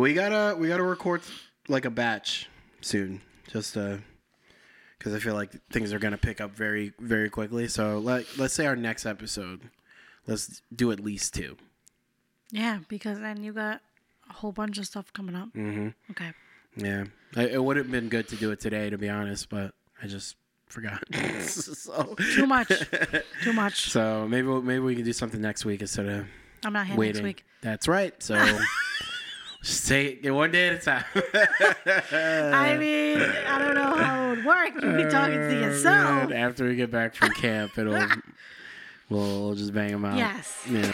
We gotta we gotta record like a batch soon, just uh, because I feel like things are gonna pick up very very quickly. So let let's say our next episode, let's do at least two. Yeah, because then you got a whole bunch of stuff coming up. Mm-hmm. Okay. Yeah, I, it would have been good to do it today, to be honest, but I just forgot. so Too much. Too much. so maybe we- maybe we can do something next week instead of I'm not here waiting. next week. That's right. So just take it one day at a time. I mean, I don't know how it would work. You'd be talking to Uh, yourself. man, after we get back from camp, it'll we'll, we'll just bang them out. Yes. Yeah.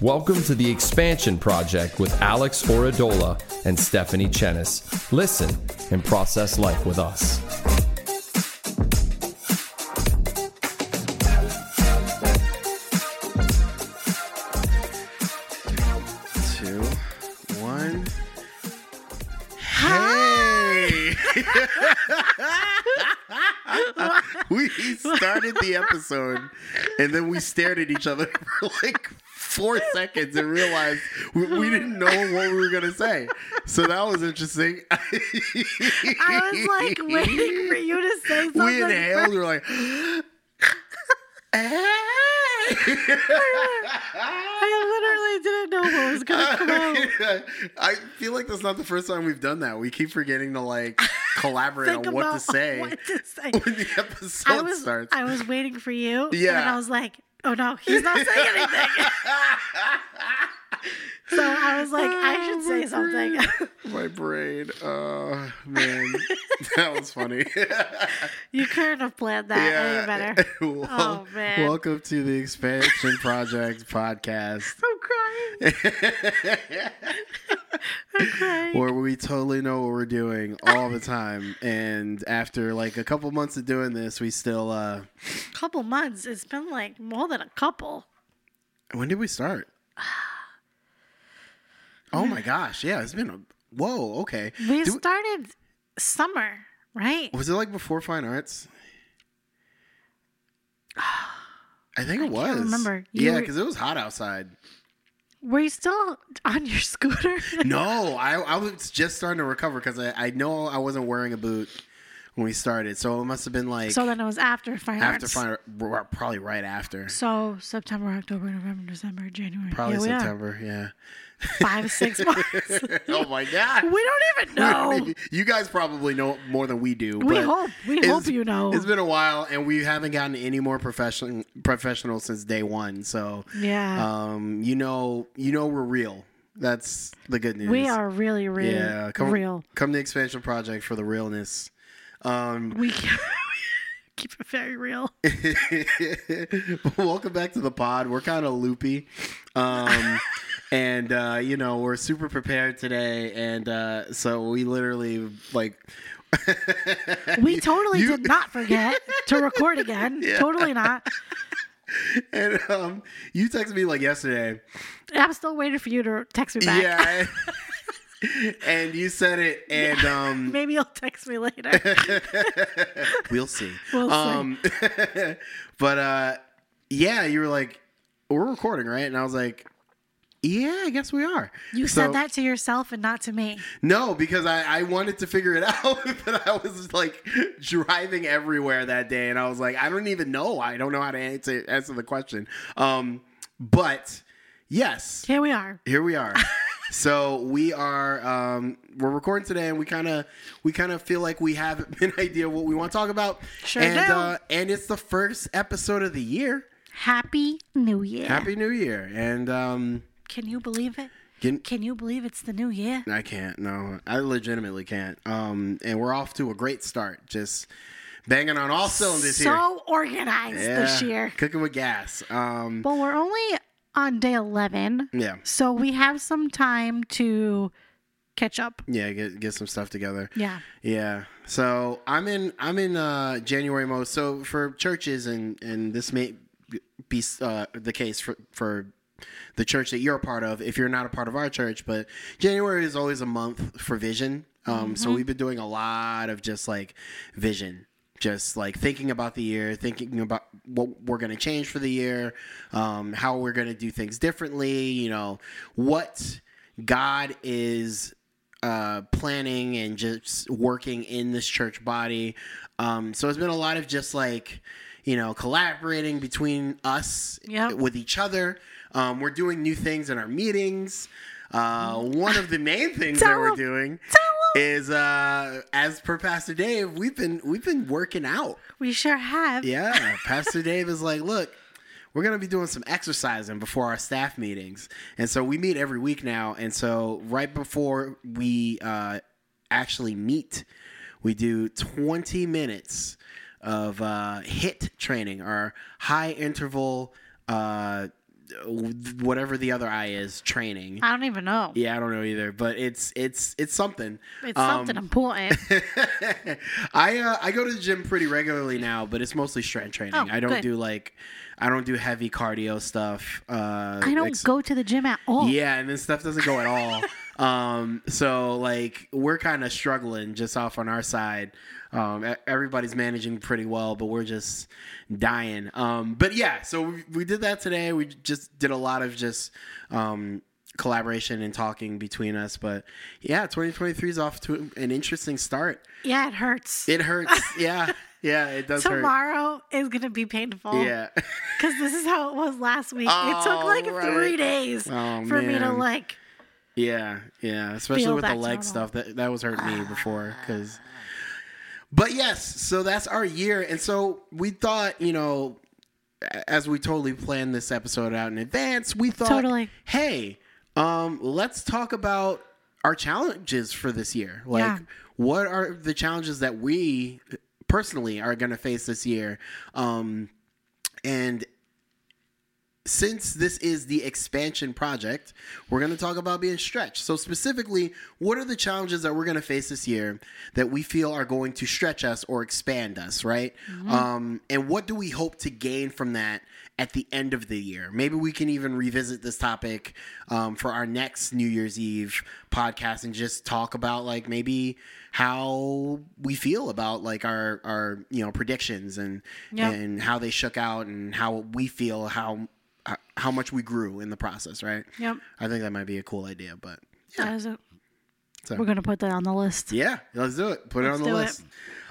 Welcome to the Expansion Project with Alex Oradola and Stephanie Chenis. Listen and process life with us. We started the episode and then we stared at each other for like four seconds and realized we, we didn't know what we were going to say. So that was interesting. I was like waiting for you to say something. we inhaled, we were like, I literally didn't know what was gonna come out. I feel like that's not the first time we've done that. We keep forgetting to like collaborate on what to say What to say. when the episode I was starts. I was waiting for you. And Yeah. then I was like, oh no, he's not saying anything. So I was like, I should say something. My brain. Oh man, that was funny. you couldn't have planned that any better. Well, Oh, man. Welcome to the Expansion Project podcast, I'm crying. I'm crying. where we totally know what we're doing all the time. And after like a couple months of doing this, we still. uh couple months. It's been like more than a couple. When did we start? Oh my gosh! Yeah, it's been a. Whoa. Okay. We Do- started summer, right? Was it like before fine arts? I think it was. can't remember. You Yeah, because it was hot outside. Were you still on your scooter? No, I, I was just starting to recover because I, I know I wasn't wearing a boot when we started, so it must have been like so then it was after fine after arts. fine probably right after, So September, October, November, December, January. probably Here. September. Yeah. Five, six months. oh my god. we don't even know. You guys probably know more than we do. We hope. We hope you know. It's been a while, and we haven't gotten any more professional professional since day one. So, Yeah. um, you know, you know, we're real. That's the good news. we are really, really Yeah, come, real. Come to Expansion Project for the realness. Um, We keep it very real. welcome back to the pod. We're kind of loopy. Um, and, uh, you know, we're super prepared today. And uh, so we literally, like, We totally You- did not forget to record again. Yeah. Totally not. And um, you texted me like yesterday. I'm still waiting for you to text me back. Yeah. And you said it, and um, Maybe you'll text me later. we'll see. We'll see. um, but uh, yeah, you were like, "We're recording, right?" And I was like, "Yeah, I guess we are." You So- said that to yourself and not to me. No, because I, I wanted to figure it out, but I was like driving everywhere that day, and I was like, I don't even know. I don't know how to answer answer the question. Um, but yes, Here we are. here we are. So we are um, we're recording today, and we kind of we kind of feel like we have an idea what we want to talk about. Sure and do. Uh, and it's the first episode of the year. Happy New Year. Happy New Year! And um, Can you believe it? can, Can you believe it's the new year? I can't. No, I legitimately can't. Um, and we're off to a great start. Just banging on all cylinders here. So organized this year. cooking with gas. Um, Well, we're only on day 11, yeah, so we have some time to catch up. yeah. Get get some stuff together. Yeah. Yeah. So I'm in I'm in uh, January mode. So for churches and and this may be uh, the case for for the church that you're a part of. If you're not a part of our church, but January is always a month for vision. Um, So we've been doing a lot of just like vision, just like thinking about the year, thinking about what we're going to change for the year, um, how we're going to do things differently, you know, what God is uh, planning and just working in this church body. Um, so it's been a lot of just like, you know, collaborating between us Yep. with each other. Um, we're doing new things in our meetings. Uh, one of the main things that we're doing. Is, uh, as per Pastor Dave, we've been we've been working out. We sure have. Yeah, Pastor Dave is like, look, we're gonna be doing some exercising before our staff meetings, and so we meet every week now. And so right before we uh, actually meet, we do 20 minutes of uh, HIIT training or high interval, uh, whatever the other eye is training. I don't even know. Yeah, I don't know either, but it's it's it's something. It's Um, something important. I uh, I go to the gym pretty regularly now, but it's mostly strength training. Oh, I don't good. do like I don't do heavy cardio stuff. Uh, I don't ex- go to the gym at all. Yeah, and this stuff doesn't go at all. um, so like we're kind of struggling just off on our side. Um, everybody's managing pretty well, but we're just dying. Um, but yeah, so we, we did that today. We just did a lot of just um, collaboration and talking between us. But yeah, 2023 is off to an interesting start. Yeah, it hurts. It hurts. yeah, yeah, it does hurt. Tomorrow is gonna be painful. Yeah. Because this is how it was last week. it took Oh, like right. three days Oh, for me to like. Yeah, yeah, especially with the leg normal. stuff that that was hurting me before cuz But yes, so that's our year and so we thought, you know, as we totally planned this episode out in advance, we thought Totally. hey, um let's talk about our challenges for this year. Like Yeah. what are the challenges that we personally are going to face this year? Um and since this is the expansion project, we're going to talk about being stretched. So, specifically, what are the challenges that we're going to face this year that we feel are going to stretch us or expand us, right? Um, and what do we hope to gain from that at the end of the year? Maybe we can even revisit this topic um, for our next New Year's Eve podcast and just talk about like maybe how we feel about like our our you know predictions and Yeah. and how they shook out and how we feel how how much we grew in the process, right? Yep. I think that might be a cool idea, but That is a, So- we're gonna put that on the list. yeah, let's do it. Put Let's it on the do it. list.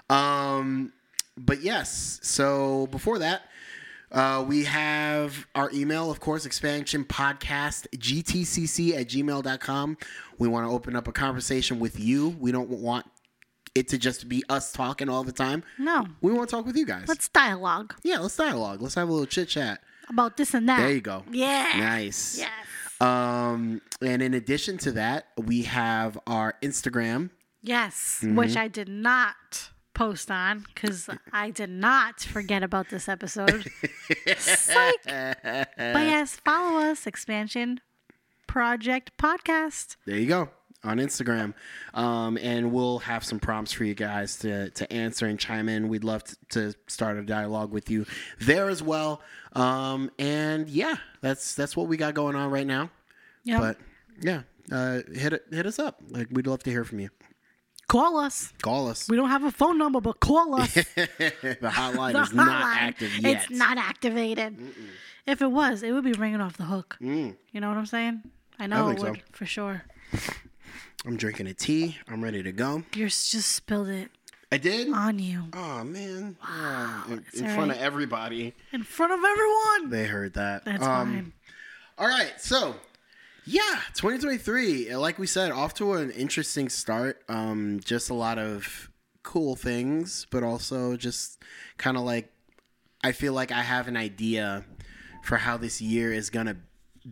Um, but yes, so before that, uh, we have our email, of course, expansion podcast, gtcc at gmail.com. We want to open up a conversation with you. We don't want it to just be us talking all the time. No, We want to talk with you guys. let's dialogue yeah, let's dialogue. Let's have a little chit chat. About this and that. There you go. Yeah. Nice. Yes. Um, and in addition to that, we have our Instagram. Yes, Mm-hmm. which I did not post on because I did not forget about this episode. Psych. But yes, follow us, Expansion Project Podcast. There you go on Instagram, um, and we'll have some prompts for you guys to to answer and chime in. We'd love to, to start a dialogue with you there as well. Um, and yeah, that's that's what we got going on right now. Yeah. But yeah, uh, hit it, hit us up. Like we'd love to hear from you. call us. Call us. We don't have a phone number, but call us. the hotline The is not active yet. It's not activated. If it was, it would be ringing off the hook. Mm. You know what I'm saying? I know think it so. would for sure. I'm drinking a tea. I'm ready to go. You just spilled it I did. on you Oh man! Yeah, in, it's in all front right. of everybody, in front of everyone. they heard that. That's Um, fine. All right, so yeah, 2023, uh, like we said, off to an interesting start. Um, just a lot of cool things, but also just kind of like I feel like I have an idea for how this year is gonna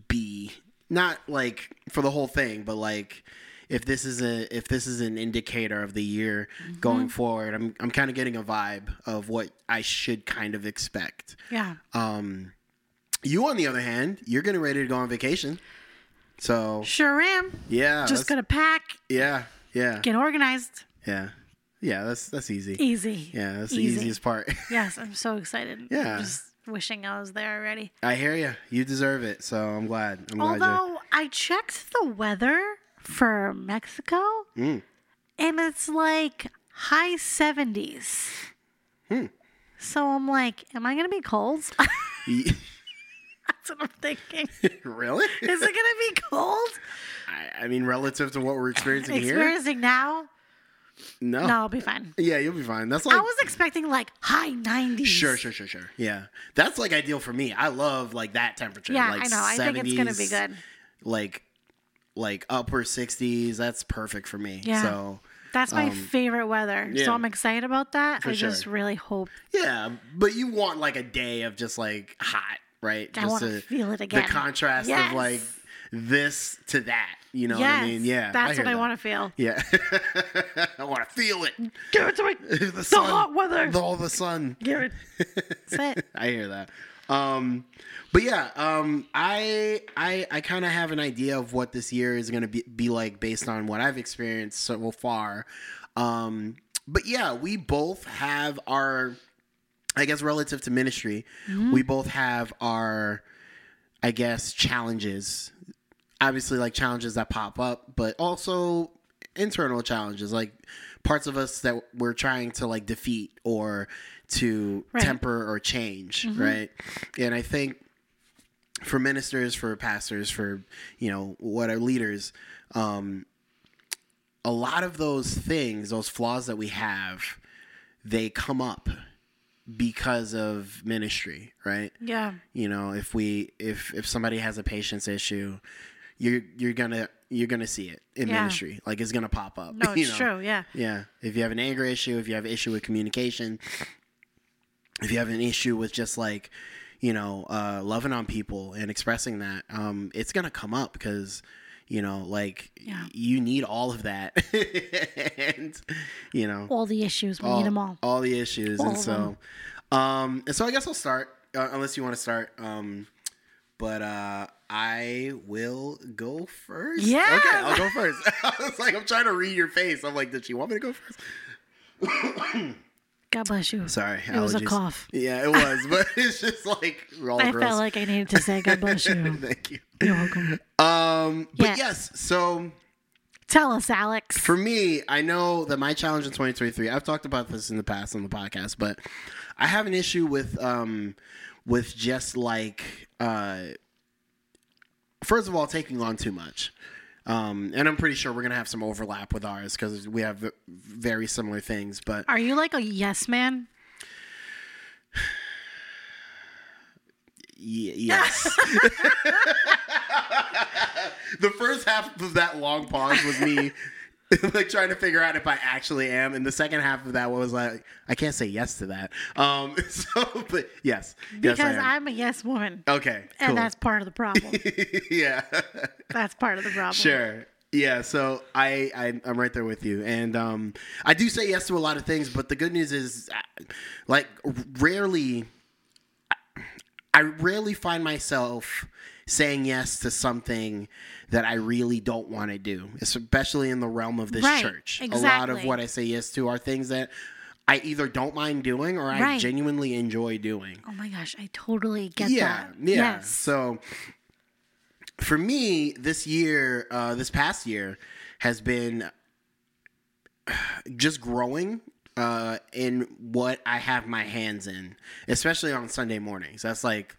be. Not like for the whole thing, but like if this is a if this is an indicator of the year going forward, I'm I'm kind of getting a vibe of what I should kind of expect. Yeah. Um, you, on the other hand, you're getting ready to go on vacation. So Sure am. yeah, Just gonna pack, yeah, yeah, get organized. yeah, yeah. That's that's easy. Easy. Yeah, that's the easiest part. Yes, I'm so excited. Yeah. I'm just wishing I was there already. I hear you. You deserve it. So I'm glad. I'm glad. Although I checked the weather for Mexico, Mm. and it's like high 70s. So I'm like, am I gonna be cold? That's what I'm thinking. really? Is it gonna be cold? I, I mean, relative to what we're experiencing here, Experiencing now? no. No, I'll be fine. Yeah, you'll be fine. That's like I was expecting like high 90s. Sure, sure, sure, sure. Yeah, that's like ideal for me. I love like that temperature. Yeah, like I know. I think it's gonna be good. Like, like upper sixties. That's perfect for me. Yeah. So That's my um, favorite weather. yeah. So I'm excited about that. For I just really hope yeah, but you want like a day of just like hot, right? I Just want to feel it again. The contrast Yes. of like this to that. You know yes, what I mean? Yeah, That's hear what I that. want to feel. Yeah, I want to feel it. Give it to me. the sun, hot weather. the, all the sun. Give it. That's it. I hear that. Um, but yeah, um, I I I kind of have an idea of what this year is going to be be like based on what I've experienced so far. Um, but yeah, we both have our, I guess, relative to ministry, we both have our, I guess, challenges. Obviously, like challenges that pop up, but also internal challenges, like parts of us that we're trying to like defeat or to Right. temper or change, right? And I think for ministers, for pastors, for you know what are leaders, um, a lot of those things, those flaws that we have, they come up because of ministry, right? Yeah. you know if we if if somebody has a patience issue you're you're gonna you're gonna see it in Yeah. ministry like it's gonna pop up No, you it's know? true. Yeah. yeah if you have an anger issue if you have an issue with communication if you have an issue with just like you know uh loving on people and expressing that um it's gonna come up because you know like Yeah. you need all of that and you know All the issues. We need them all. all the issues, All and so, um, and so I guess I'll start uh, unless you want to start. Um, but uh, I will go first. Yeah. Okay, I'll go first. I was like, I'm trying to read your face. I'm like, did she want me to go first? God bless you. Sorry, It was a cough. Yeah, it was, but it's just like I gross. felt like I needed to say God bless you. Thank you. You're welcome. Um, but Yeah. yes, so Tell us, Alex. for me, I know that my challenge in 2023. I've talked about this in the past on the podcast, but I have an issue with um with just like uh first of all taking on too much. Um, and I'm pretty sure we're gonna have some overlap with ours because we have very similar things. But Are you like a yes man? y- yes, the first half of that long pause was me like trying to figure out if I actually am, and the second half of that was like I can't say yes to that. Um, so but yes, Because yes, am. I'm a yes woman. okay, cool. And that's part of the problem. yeah. that's part of the problem. Sure. Yeah, so I, I I'm right there with you, and um, I do say yes to a lot of things, but the good news is, like, rarely, I rarely find myself saying yes to something that I really don't want to do, especially in the realm of this Right, church. A lot of what I say yes to are things that I either don't mind doing or I genuinely enjoy doing Oh my gosh, I totally get yeah, that. yeah. Yes. So for me, this year, uh, this past year, has been just growing uh, in what I have my hands in, especially on Sunday mornings. That's like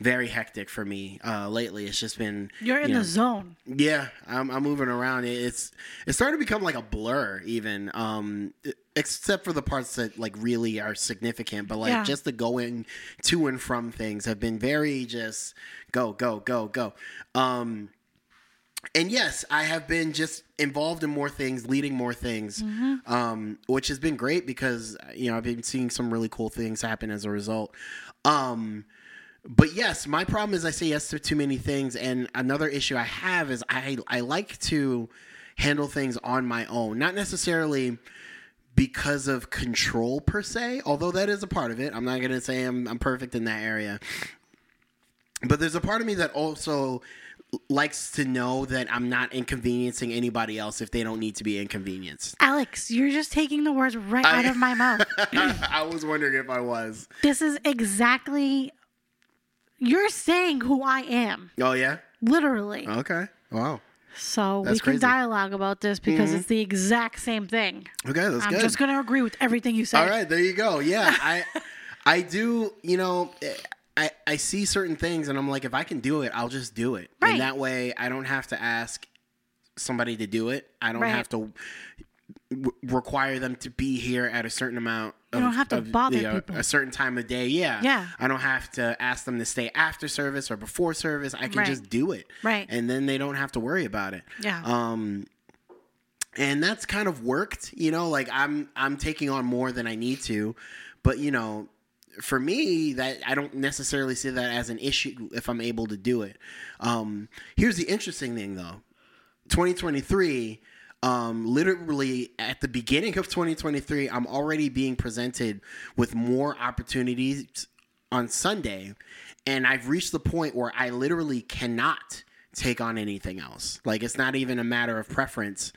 very hectic for me uh, lately. It's just been You're in you the zone. yeah, I'm, I'm moving around. It's it's starting to become like a blur, even. Um, except for the parts that like really are significant, but like Yeah. just the going to and from things have been very just go go go go. Um, and yes, I have been just involved in more things, leading more things, um, which has been great because you know I've been seeing some really cool things happen as a result. Um, but yes, my problem is I say yes to too many things, and another issue I have is I I like to handle things on my own, not necessarily because of control per se, although that is a part of it. I'm not gonna say I'm I'm perfect in that area, but there's a part of me that also likes to know that I'm not inconveniencing anybody else if they don't need to be inconvenienced. Alex, you're just taking the words right out of my mouth. I was wondering if I was. This is exactly you're saying who I am. Oh yeah. Literally. Okay. Wow. So we That's can crazy. Mm-hmm. dialogue about this because it's the exact same thing. Okay, that's good. I'm just gonna agree with everything you said. All right, there you go. Yeah, I I do. You know, I I see certain things, and I'm like, if I can do it, I'll just do it. Right. And that way, I don't have to ask somebody to do it. I don't Right. have to w- require them to be here at a certain amount. You don't have to of bother the, uh, people. a certain time of day. Yeah, Yeah. I don't have to ask them to stay after service or before service. I can Right. just do it. Right. and then they don't have to worry about it. Yeah. Um, and that's kind of worked you know like i'm i'm taking on more than i need to but you know for me that i don't necessarily see that as an issue if i'm able to do it um here's the interesting thing though 2023 um literally at the beginning of 2023 i'm already being presented with more opportunities on sunday and i've reached the point where i literally cannot take on anything else like it's not even a matter of preference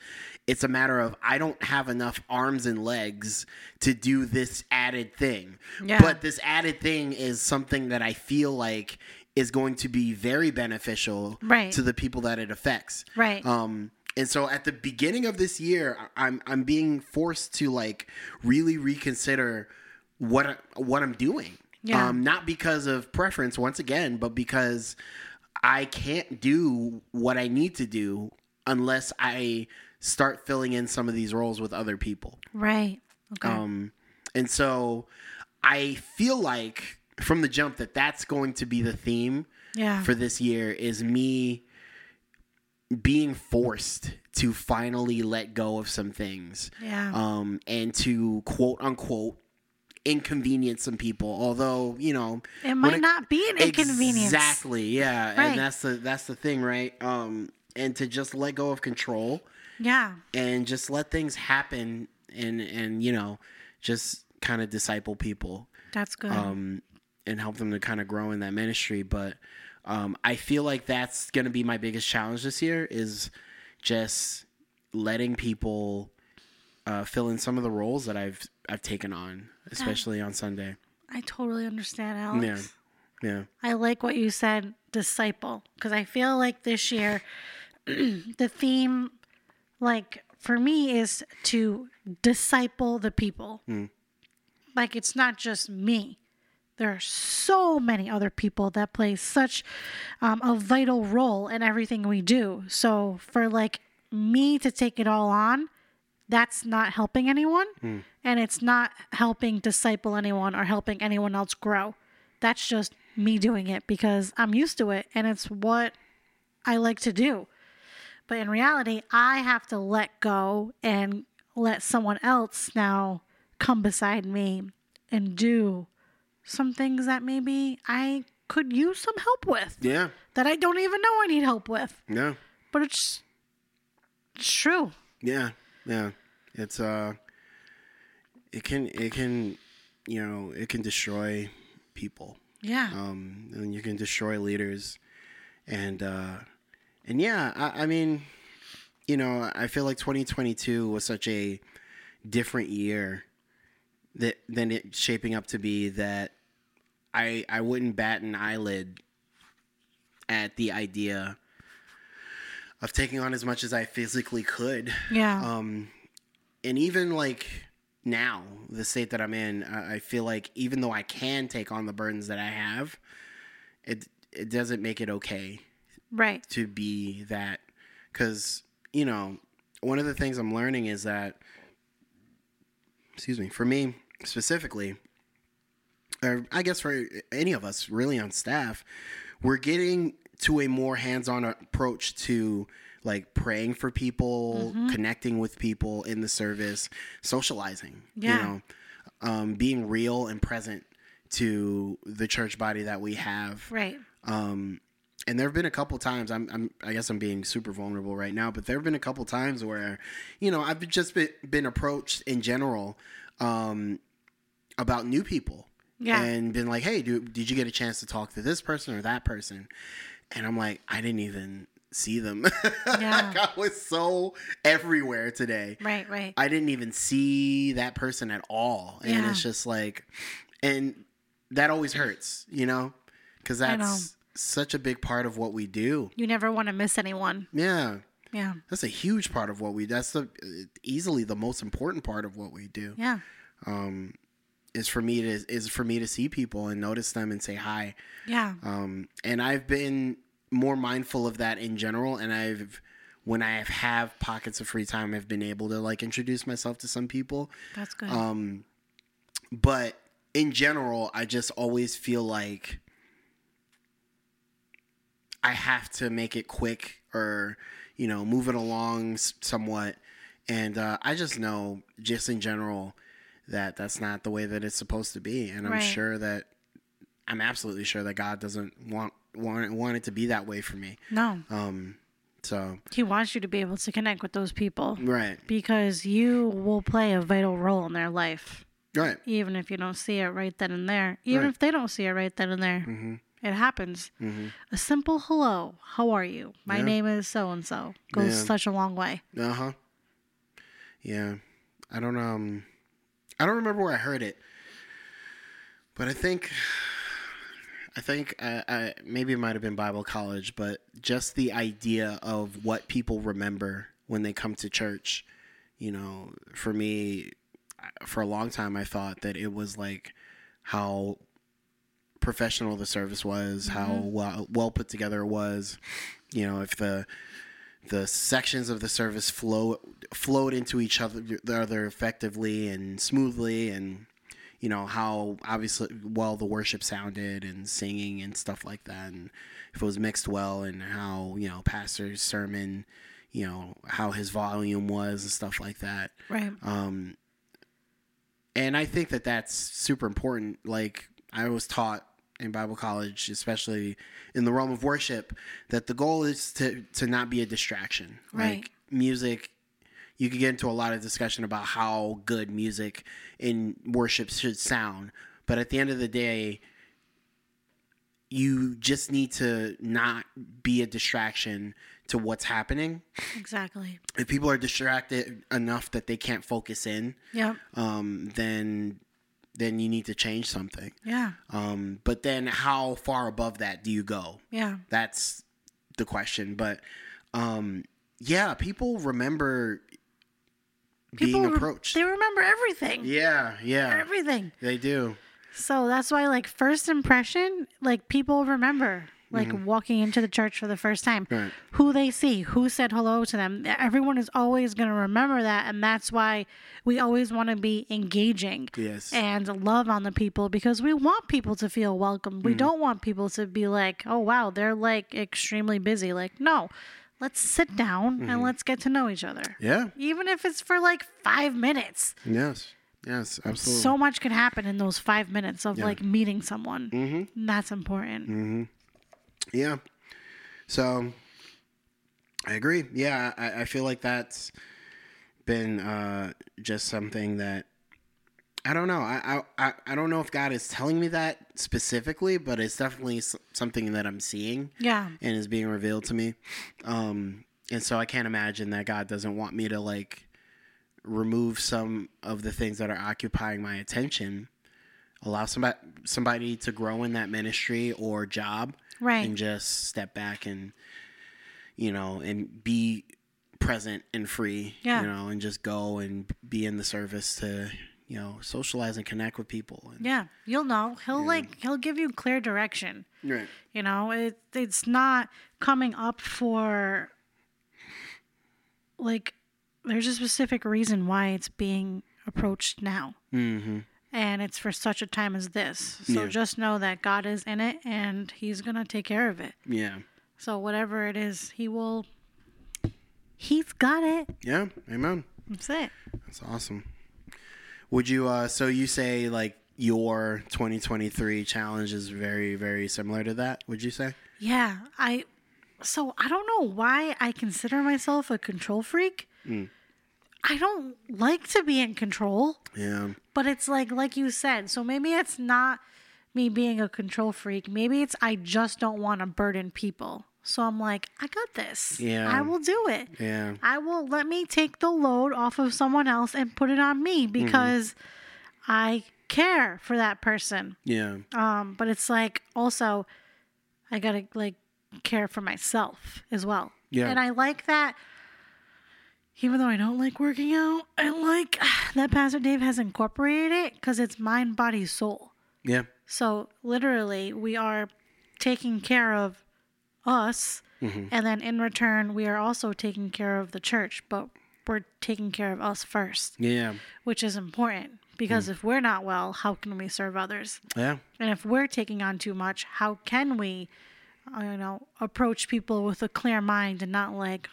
it's a matter of i don't have enough arms and legs to do this added thing Yeah. but this added thing is something that i feel like is going to be very beneficial Right. to the people that it affects Right. um, and so at the beginning of this year, I'm I'm being forced to like really reconsider what I, what I'm doing. Yeah. Um, not because of preference once again, but because I can't do what I need to do unless I start filling in some of these roles with other people. Right. Okay. Um, and so I feel like from the jump that that's going to be the theme yeah. for this year is me being forced to finally let go of some things yeah. um and to quote unquote inconvenience some people although you know it might not be an inconvenience. exactly yeah Right. and that's the that's the thing right um and to just let go of control Yeah. and just let things happen and and you know just kind of disciple people That's good. um, and help them to kind of grow in that ministry. But um, I feel like that's going to be my biggest challenge this year is just letting people uh, fill in some of the roles that I've I've taken on, especially on Sunday. I totally understand, Alex. Yeah, yeah, I like what you said, disciple, because I feel like this year the theme, like for me, is to disciple the people. Like it's not just me. There are so many other people that play such um, a vital role in everything we do. So for like me to take it all on, that's not helping anyone, and it's not helping disciple anyone or helping anyone else grow. That's just me doing it because I'm used to it and it's what I like to do. But in reality, I have to let go and let someone else now come beside me and do some things that maybe I could use some help with yeah, that I don't even know I need help with. yeah, But it's, it's true. yeah, yeah. It's uh, it can it can you know it can destroy people. Yeah. um, and you can destroy leaders, and uh, and yeah, I, I mean, you know, I feel like 2022 was such a different year that than it shaping up to be that I I wouldn't bat an eyelid at the idea of taking on as much as I physically could yeah. um, and even like now, the state that I'm in, I, I feel like even though I can take on the burdens that I have, it it doesn't make it okay right. to be that. Because you know, one of the things I'm learning is that, excuse me, for me specifically, or I guess for any of us really on staff, we're getting to a more hands-on approach to like praying for people, connecting with people in the service, socializing. Yeah. You know, um, being real and present to the church body that we have. Right. Um, and there have been a couple times. I'm, I'm, I guess I'm being super vulnerable right now, but there have been a couple times where, you know, I've just been, been approached in general um, about new people, Yeah. and been like, "Hey, do, did you get a chance to talk to this person or that person?" And I'm like, I didn't even see them. Yeah. like, I was so everywhere today. Right. Right. I didn't even see that person at all. And Yeah. it's just like, and that always hurts, you know, because that's such a big part of what we do. you never want to miss anyone. Yeah. Yeah. That's a huge part of what we. That's the easily the most important part of what we do. Yeah. Um, Is for me to is for me to see people and notice them and say hi. Yeah. Um, and I've been more mindful of that in general. And I've when I have, have pockets of free time, I've been able to like introduce myself to some people. That's good. Um, but in general, I just always feel like I have to make it quick or, you know, move it along somewhat. And uh, I just know, just in general, that that's not the way that it's supposed to be. And I'm Right. sure that I'm absolutely sure that God doesn't want want want it to be that way for me. no. Um, so He wants you to be able to connect with those people right, because you will play a vital role in their life, right, even if you don't see it right then and there. Even Right. if they don't see it right then and there. Mm-hmm. It happens. A simple hello. How are you? My Yeah. name is so and so. Goes Yeah. such a long way. Uh huh. Yeah, I don't um, I don't remember where I heard it, but I think, I think uh, I, maybe it might have been Bible college, but just the idea of what people remember when they come to church, you know, for me, for a long time, I thought that it was like how professional the service was, how well well put together it was. You know, if the the sections of the service flow flowed into each other the other effectively and smoothly and you know how obviously well the worship sounded and singing and stuff like that and if it was mixed well and how you know pastor's sermon you know how his volume was and stuff like that Right. um, and I think that that's super important. Like I was taught in Bible college, especially in the realm of worship, that the goal is to to not be a distraction. Right. Like music, you could get into a lot of discussion about how good music in worship should sound, but at the end of the day, you just need to not be a distraction to what's happening. Exactly. If people are distracted enough that they can't focus in, Yep. um, then then you need to change something. Yeah. Um, but then how far above that do you go? Yeah. That's the question. But um, yeah, people remember People being approached. they remember everything. yeah, yeah, Everything. they do. So that's why, like, first impression, like, people remember, like, walking into the church for the first time, Mm-hmm. Right. who they see, who said hello to them. Everyone is always going to remember that. And that's why we always want to be engaging Yes. and love on the people because we want people to feel welcome. Mm. We don't want people to be like, oh, wow, they're like extremely busy. Like, no, let's sit down Mm-hmm. and let's get to know each other. yeah. Even if it's for like five minutes. Yes. Yes. Absolutely. So much can happen in those five minutes of Yeah. like meeting someone. Mm-hmm. That's important. Yeah. So I agree. Yeah, I, I feel like that's been uh, just something that I don't know. I, I I don't know if God is telling me that specifically, but it's definitely something that I'm seeing Yeah. and is being revealed to me. Um, and so I can't imagine that God doesn't want me to like remove some of the things that are occupying my attention, allow somebody somebody to grow in that ministry or job, Right. and just step back and you know and be present and free, Yeah. you know, and just go and be in the service to you know socialize and connect with people. And, Yeah. You'll know. He'll like he'll give you clear direction. Right. You know, it it's not coming up for like there's a specific reason why it's being approached now. Mm-hmm. And it's for such a time as this. So Yeah. just know that God is in it and he's going to take care of it. Yeah. So whatever it is, he will He's got it. Yeah. Amen. That's it. That's awesome. Would you uh so you say like your 2023 challenge is very very similar to that, would you say? Yeah, I so I don't know why I consider myself a control freak. I don't like to be in control, Yeah. but it's like like you said. So maybe it's not me being a control freak. Maybe it's I just don't want to burden people. So I'm like, I got this. Yeah. I will do it. Yeah. I will let me take the load off of someone else and put it on me because I care for that person. Yeah. Um, but it's like also I gotta like care for myself as well. Yeah. And I like that even though I don't like working out, I like that Pastor Dave has incorporated it because it's mind, body, soul. Yeah. So literally, we are taking care of us, and then in return, we are also taking care of the church. But we're taking care of us first, Yeah. which is important because if we're not well, how can we serve others? Yeah. And if we're taking on too much, how can we, uh, you know, approach people with a clear mind and not like,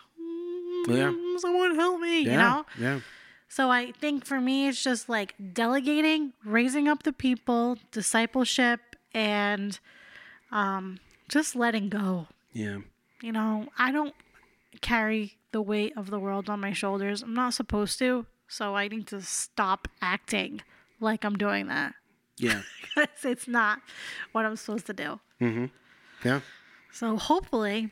Yeah. "Mm, someone help me, Yeah. you know? Yeah. So I think for me, it's just like delegating, raising up the people, discipleship, and um, just letting go. Yeah. You know, I don't carry the weight of the world on my shoulders. I'm not supposed to. So I need to stop acting like I'm doing that. Yeah. it's not what I'm supposed to do. Mm-hmm. Yeah. So hopefully,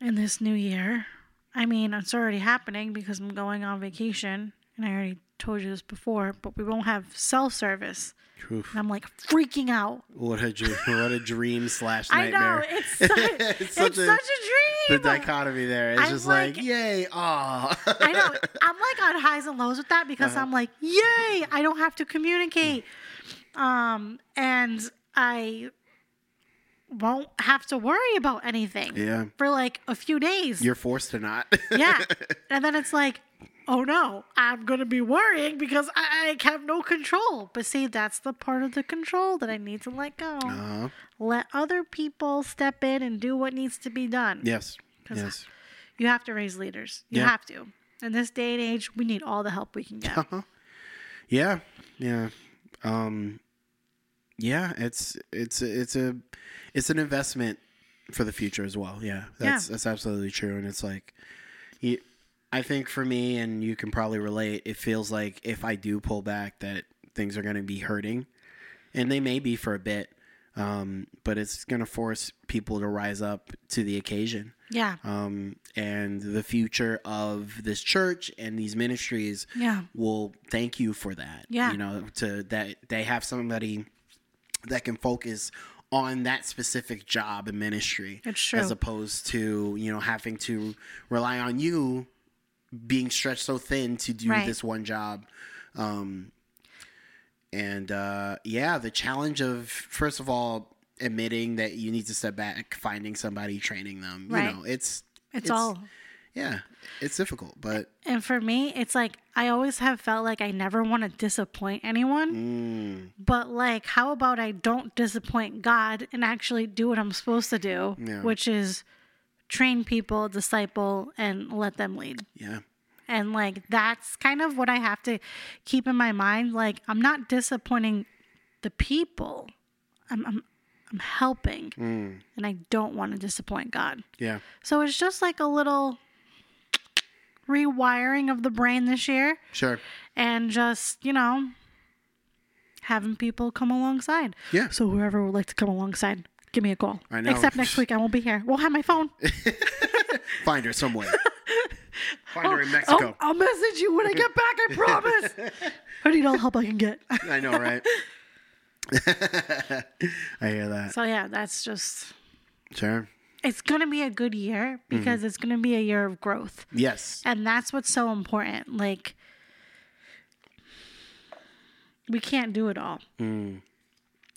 in this new year, I mean, it's already happening because I'm going on vacation, and I already told you this before, but we won't have cell service. Oof. And I'm like freaking out. What a dream! What a dream slash I know nightmare. it's such, it's It's such, such a- dream. the dichotomy there. It's I'm just like, like- yay, aw. I know. I'm like on highs and lows with that because Uh-huh. I'm like, yay! I don't have to communicate, um, and I won't have to worry about anything Yeah. for like a few days. You're forced to not. Yeah. And then it's like, oh no, I'm going to be worrying because I, I have no control. But see, that's the part of the control that I need to let go. Uh-huh. Let other people step in and do what needs to be done. Yes. Yes. You have to raise leaders. You Yeah. have to. In this day and age, we need all the help we can get. Yeah. Yeah. Um yeah, it's it's it's a it's an investment for the future as well. Yeah. That's Yeah. that's absolutely true and it's like you, I think for me and you can probably relate, it feels like if I do pull back that things are going to be hurting and they may be for a bit. Um, but it's going to force people to rise up to the occasion. yeah. um, and the future of this church and these ministries Yeah. will thank you for that. Yeah. you know, to that they have somebody that can focus on that specific job and ministry, It's true. as opposed to you know having to rely on you being stretched so thin to do Right. this one job. Um, and uh, yeah, the challenge of first of all admitting that you need to step back, finding somebody, training them. Right. You know, it's It's, all. yeah, it's difficult, but And for me, it's like I always have felt like I never want to disappoint anyone. mm, But like, how about I don't disappoint God and actually do what I'm supposed to do, Yeah. which is train people, disciple, and let them lead. yeah, And like, that's kind of what I have to keep in my mind. Like, I'm not disappointing the people. I'm I'm, I'm helping, mm, and I don't want to disappoint God. yeah, So it's just like a little rewiring of the brain this year sure, and just, you know, having people come alongside. yeah. So whoever would like to come alongside, give me a call. I know. Except next week I won't be here. We'll have my phone. Find her somewhere. Find her in I'll, Mexico. I'll message you when I get back, I promise. I need all the help I can get. I know, right? I hear that. So yeah, that's just Sure. it's gonna be a good year because Mm-hmm. it's gonna be a year of growth. Yes. And that's what's so important. Like we can't do it all. Mm.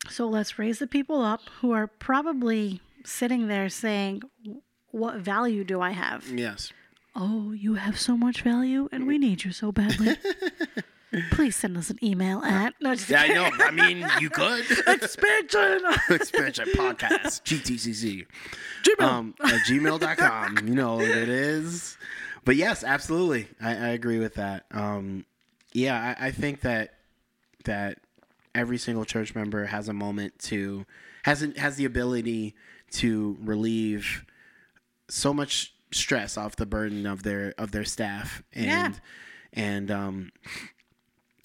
So let's raise the people up who are probably sitting there saying, What value do I have? Yes. Oh, you have so much value and we need you so badly. Please send us an email at no, just Yeah, I know. I mean, you could. expansion. Expansion podcast. GTCC. Gmail. Um, at gmail.com. You know what it is. But yes, absolutely. I, I agree with that. Um, yeah, I, I think that that every single church member has a moment to has has the ability to relieve so much stress off the burden of their of their staff and Yeah. and um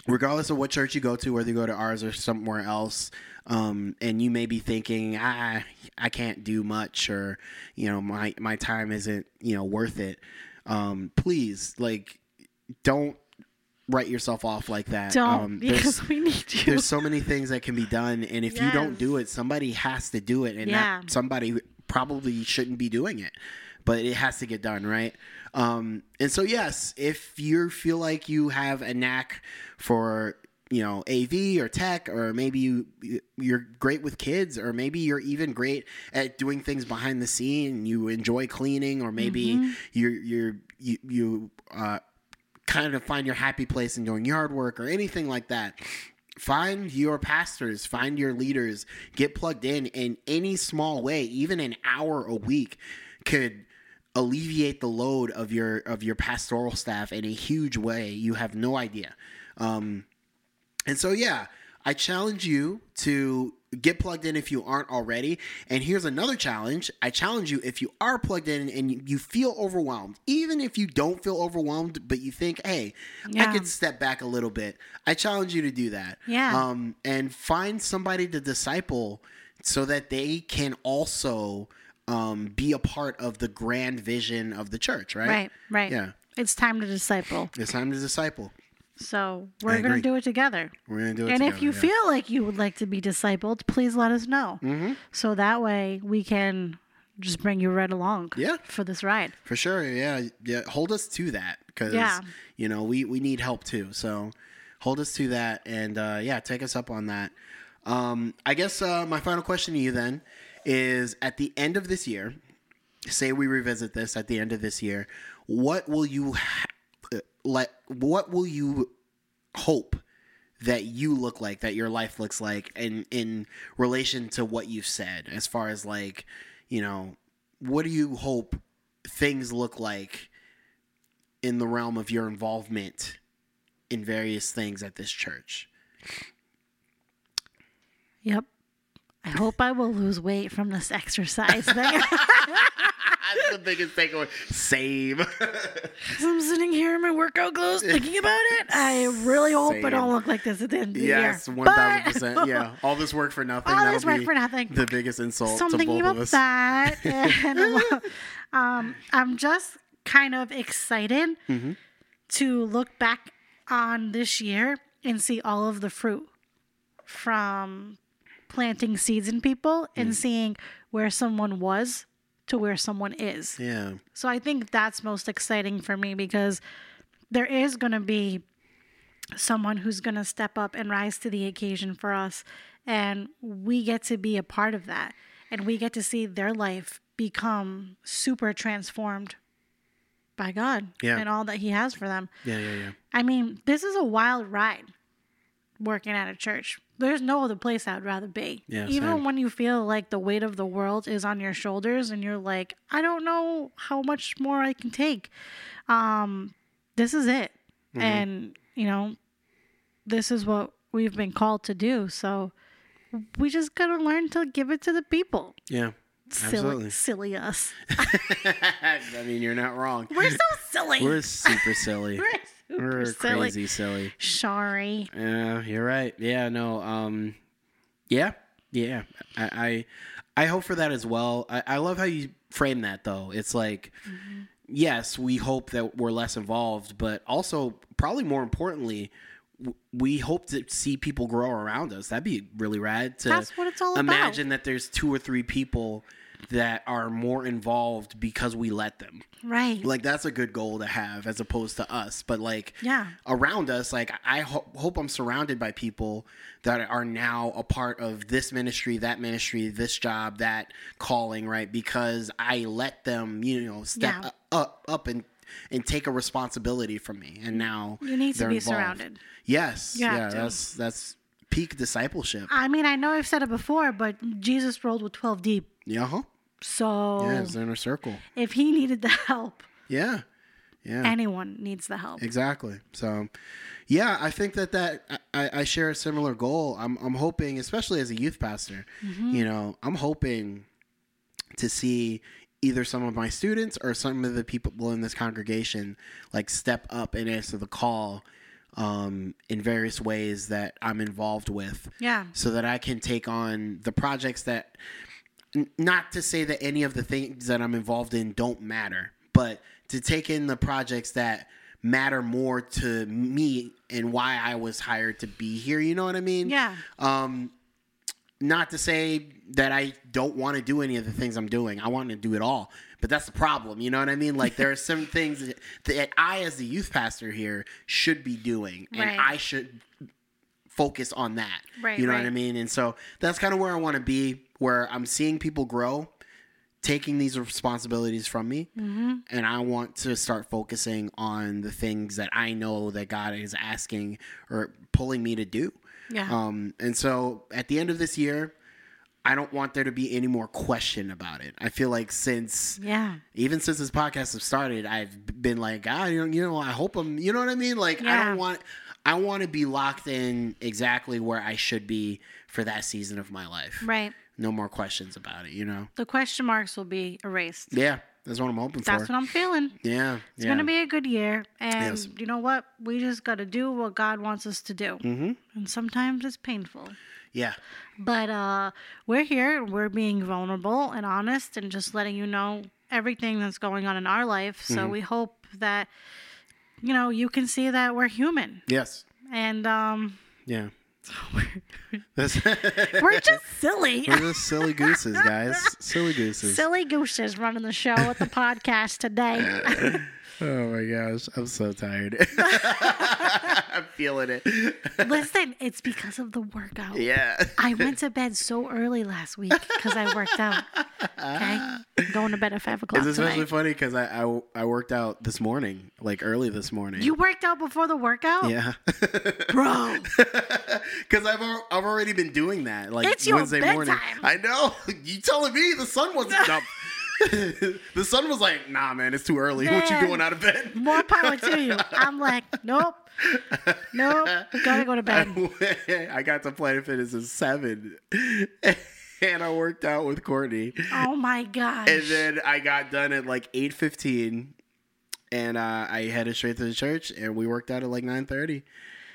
regardless of what church you go to whether you go to ours or somewhere else um and you may be thinking i I can't do much or you know my my time isn't you know worth it um please like don't write yourself off like that Don't um because we need you. there's so many things that can be done and if you don't do it somebody has to do it and Yeah. that somebody probably shouldn't be doing it but it has to get done, right? Um, and so, yes, if you feel like you have a knack for you know AV or tech, or maybe you you're great with kids, or maybe you're even great at doing things behind the scene. You enjoy cleaning, or maybe you're you're you you uh, kind of find your happy place in doing yard work or anything like that. Find your pastors, find your leaders, get plugged in in any small way, even an hour a week could alleviate the load of your of your pastoral staff in a huge way. You have no idea. Um, and so, yeah, I challenge you to get plugged in if you aren't already. And here's another challenge I challenge you if you are plugged in and you- feel overwhelmed, even if you don't feel overwhelmed, but you think, hey, Yeah. I could step back a little bit, I challenge you to do that. Yeah. Um, and find somebody to disciple so that they can also um, be a part of the grand vision of the church, right? Right, right. Yeah. It's time to disciple. It's time to disciple. So we're going to do it together. We're going to do it And together, if you yeah. feel like you would like to be discipled, please let us know. Mm-hmm. So that way we can just bring you right along Yeah. for this ride. For sure, yeah, yeah. Hold us to that because Yeah. you know we we need help too. So hold us to that, and uh, yeah, take us up on that. Um, I guess uh, my final question to you then is: at the end of this year, say we revisit this at the end of this year, what will you let? What will you hope that you look like, that your life looks like, in in relation to what you've said, as far as like, you know, what do you hope things look like in the realm of your involvement in various things at this church? Yep. I hope I will lose weight from this exercise thing. That's the biggest takeaway. Same. I'm sitting here in my workout clothes thinking about it. I really hope Same. I don't look like this at the end of the yes, year. one thousand percent. Yeah, all this work for nothing. All this work be for nothing. The biggest insult so I'm to thinking both about of us. that. And, um, I'm just kind of excited Mm-hmm. to look back on this year and see all of the fruit from planting seeds in people Mm. and seeing where someone was to where someone is. Yeah, So I think that's most exciting for me because there is going to be someone who's going to step up and rise to the occasion for us. And we get to be a part of that. And we get to see their life become super transformed by God Yeah. and all that He has for them. yeah, yeah, yeah. I mean, this is a wild ride working at a church. There's no other place I'd rather be. Yeah, Even same. when you feel like the weight of the world is on your shoulders and you're like, I don't know how much more I can take. Um, this is it. Mm-hmm. And, you know, this is what we've been called to do. So we just gotta learn to give it to the people. Yeah, Silly, absolutely. silly us. I mean, you're not wrong. We're so silly. We're super silly. We're We're silly. crazy silly. Sorry. Yeah, you're right. Yeah, no. Um, yeah, yeah. I, I, I hope for that as well. I, I love how you frame that though. It's like, yes, we hope that we're less involved, but also probably more importantly, we hope to see people grow around us. That'd be really rad to That's what it's all about. imagine that there's two or three people that are more involved because we let them. Right. Like that's a good goal to have as opposed to us. But like Yeah. around us, like I ho- hope I'm surrounded by people that are now a part of this ministry, that ministry, this job, that calling, right? Because I let them, you know, step Yeah. up up and and take a responsibility from me. And now You need to be involved. surrounded. Yes. Yeah, to. that's that's peak discipleship. I mean, I know I've said it before, but Jesus rolled with 12 deep. Yeah, huh? So Yeah, it's inner circle. if he needed the help, Yeah. Yeah. anyone needs the help. Exactly. So, yeah, I think that that I, I share a similar goal. I'm I'm hoping, especially as a youth pastor, you know, I'm hoping to see either some of my students or some of the people in this congregation like step up and answer the call um, in various ways that I'm involved with Yeah. so that I can take on the projects that not to say that any of the things that I'm involved in don't matter, but to take in the projects that matter more to me and why I was hired to be here, you know what I mean? Yeah. Um not to say that I don't want to do any of the things I'm doing. I want to do it all. But that's the problem. You know what I mean? Like there are some things that, that I, as the youth pastor here, should be doing, and Right. I should focus on that. Right, You know what. I mean? And so that's kind of where I want to be, where I'm seeing people grow, taking these responsibilities from me, Mm-hmm. and I want to start focusing on the things that I know that God is asking or pulling me to do. Yeah. Um, and so at the end of this year, I don't want there to be any more question about it. I feel like since yeah. even since this podcast has started, I've been like, ah, you know, you know, I hope I'm, you know what I mean? Like, I don't want, I want to be locked in exactly where I should be for that season of my life. Right. No more questions about it, you know? The question marks will be erased. Yeah, that's what I'm hoping for. That's for. what I'm feeling. yeah, It's gonna be a good year, and Yes. you know what? We just gotta do what God wants us to do, mm-hmm. and sometimes it's painful. yeah, But uh, we're here. We're being vulnerable and honest, and just letting you know everything that's going on in our life. So we hope that you know you can see that we're human, yes, and um, yeah. We're just silly. We're just silly gooses, guys. Silly gooses. Silly gooses running the show at the podcast today. Oh my gosh, I'm so tired. I'm feeling it. Listen, it's because of the workout. Yeah. I went to bed so early last week because I worked out. Okay, I'm going to bed at five o'clock It's especially tonight. funny because I, I I worked out this morning, like early this morning. You worked out before the workout, yeah, bro. because I've al- I've already been doing that. Like It's your Wednesday morning. I know. You telling me the sun wasn't up? the sun was like, nah, man, it's too early. What you doing out of bed? More power to you. I'm like, nope, nope. Gotta go to bed. I got to Planet Fitness at seven, and I worked out with Courtney. Oh my gosh. And then I got done at like eight fifteen, and uh, I headed straight to the church, and we worked out at like nine thirty.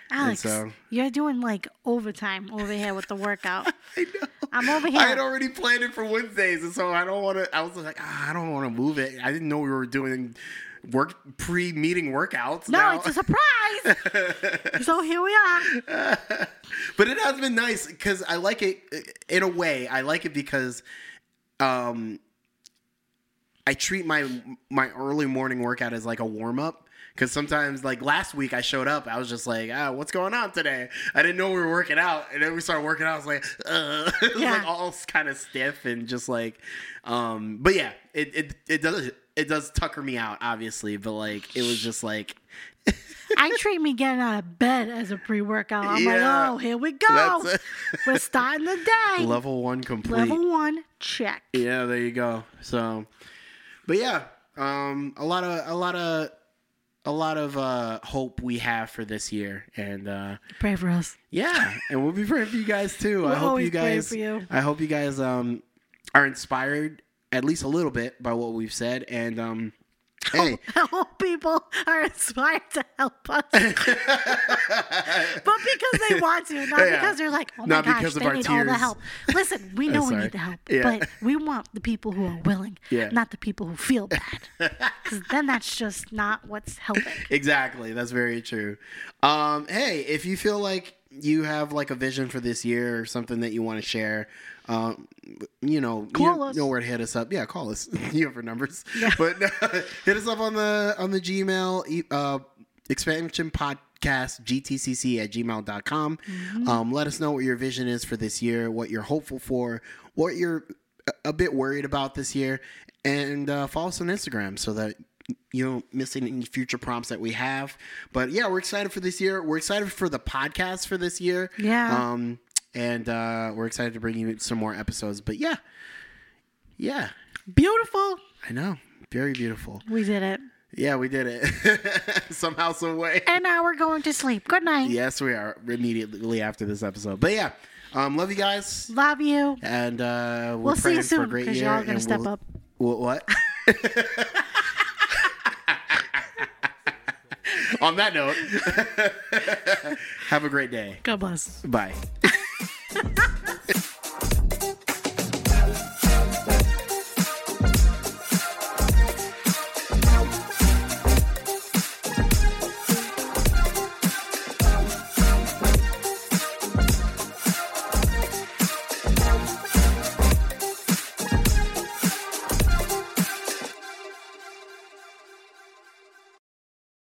Alex, so- you're doing like overtime over here with the workout. I know. I'm over here. I had already planned it for Wednesdays, and so I don't want to. I was like, ah, I don't want to move it. I didn't know we were doing work pre-meeting workouts. no, now. it's a surprise. so here we are. but it has been nice because I like it in a way. I like it because um, I treat my my early morning workout as like a warm up. Because sometimes, like last week, I showed up. I was just like, "Ah, what's going on today?" I didn't know we were working out, and then we started working out. I was like, uh, it was Yeah. like all kind of stiff and just like, um. But yeah, it it it does it does tucker me out, obviously. But like, it was just like, I treat me getting out of bed as a pre-workout. I'm Yeah. like, oh, here we go. We're starting the day. level one complete. Level one, check. Yeah, there you go. So, but yeah, um, a lot of a lot of a lot of uh, hope we have for this year, and uh, Pray for us. yeah, and we'll be praying for you guys too. I hope you guys. you. I hope you guys um are inspired at least a little bit by what we've said, and um, hey, I hope people are inspired to help us. but because they want to, not Yeah. because they're like, oh my Not gosh, they need all the help. Listen, we know we need the help, Yeah. but we want the people who are willing, Yeah. not the people who feel bad. Because then that's just not what's helping. Exactly. That's very true. Um, hey, if you feel like you have like a vision for this year or something that you want to share, um, you know, Call you us. know where to hit us up. Yeah, call us. you have our numbers. But uh, hit us up on the on the Gmail uh, expansion podcast gtcc at gmail.com. Mm-hmm. Um, let us know what your vision is for this year, what you're hopeful for, what you're a- a bit worried about this year, and uh, follow us on Instagram so that you don't miss any future prompts that we have. But yeah, we're excited for this year. We're excited for the podcast for this year. Yeah. Um, and uh, we're excited to bring you some more episodes. But yeah, yeah, Beautiful. I know, very beautiful. We did it. Yeah, we did it somehow, some way. And now we're going to sleep. Good night. Yes, we are immediately after this episode. But yeah, um, love you guys, Love you. and uh, We'll see you soon because you're all gonna step we'll- up. Wh- What? On that note, have a great day. God bless. Bye. Ha ha!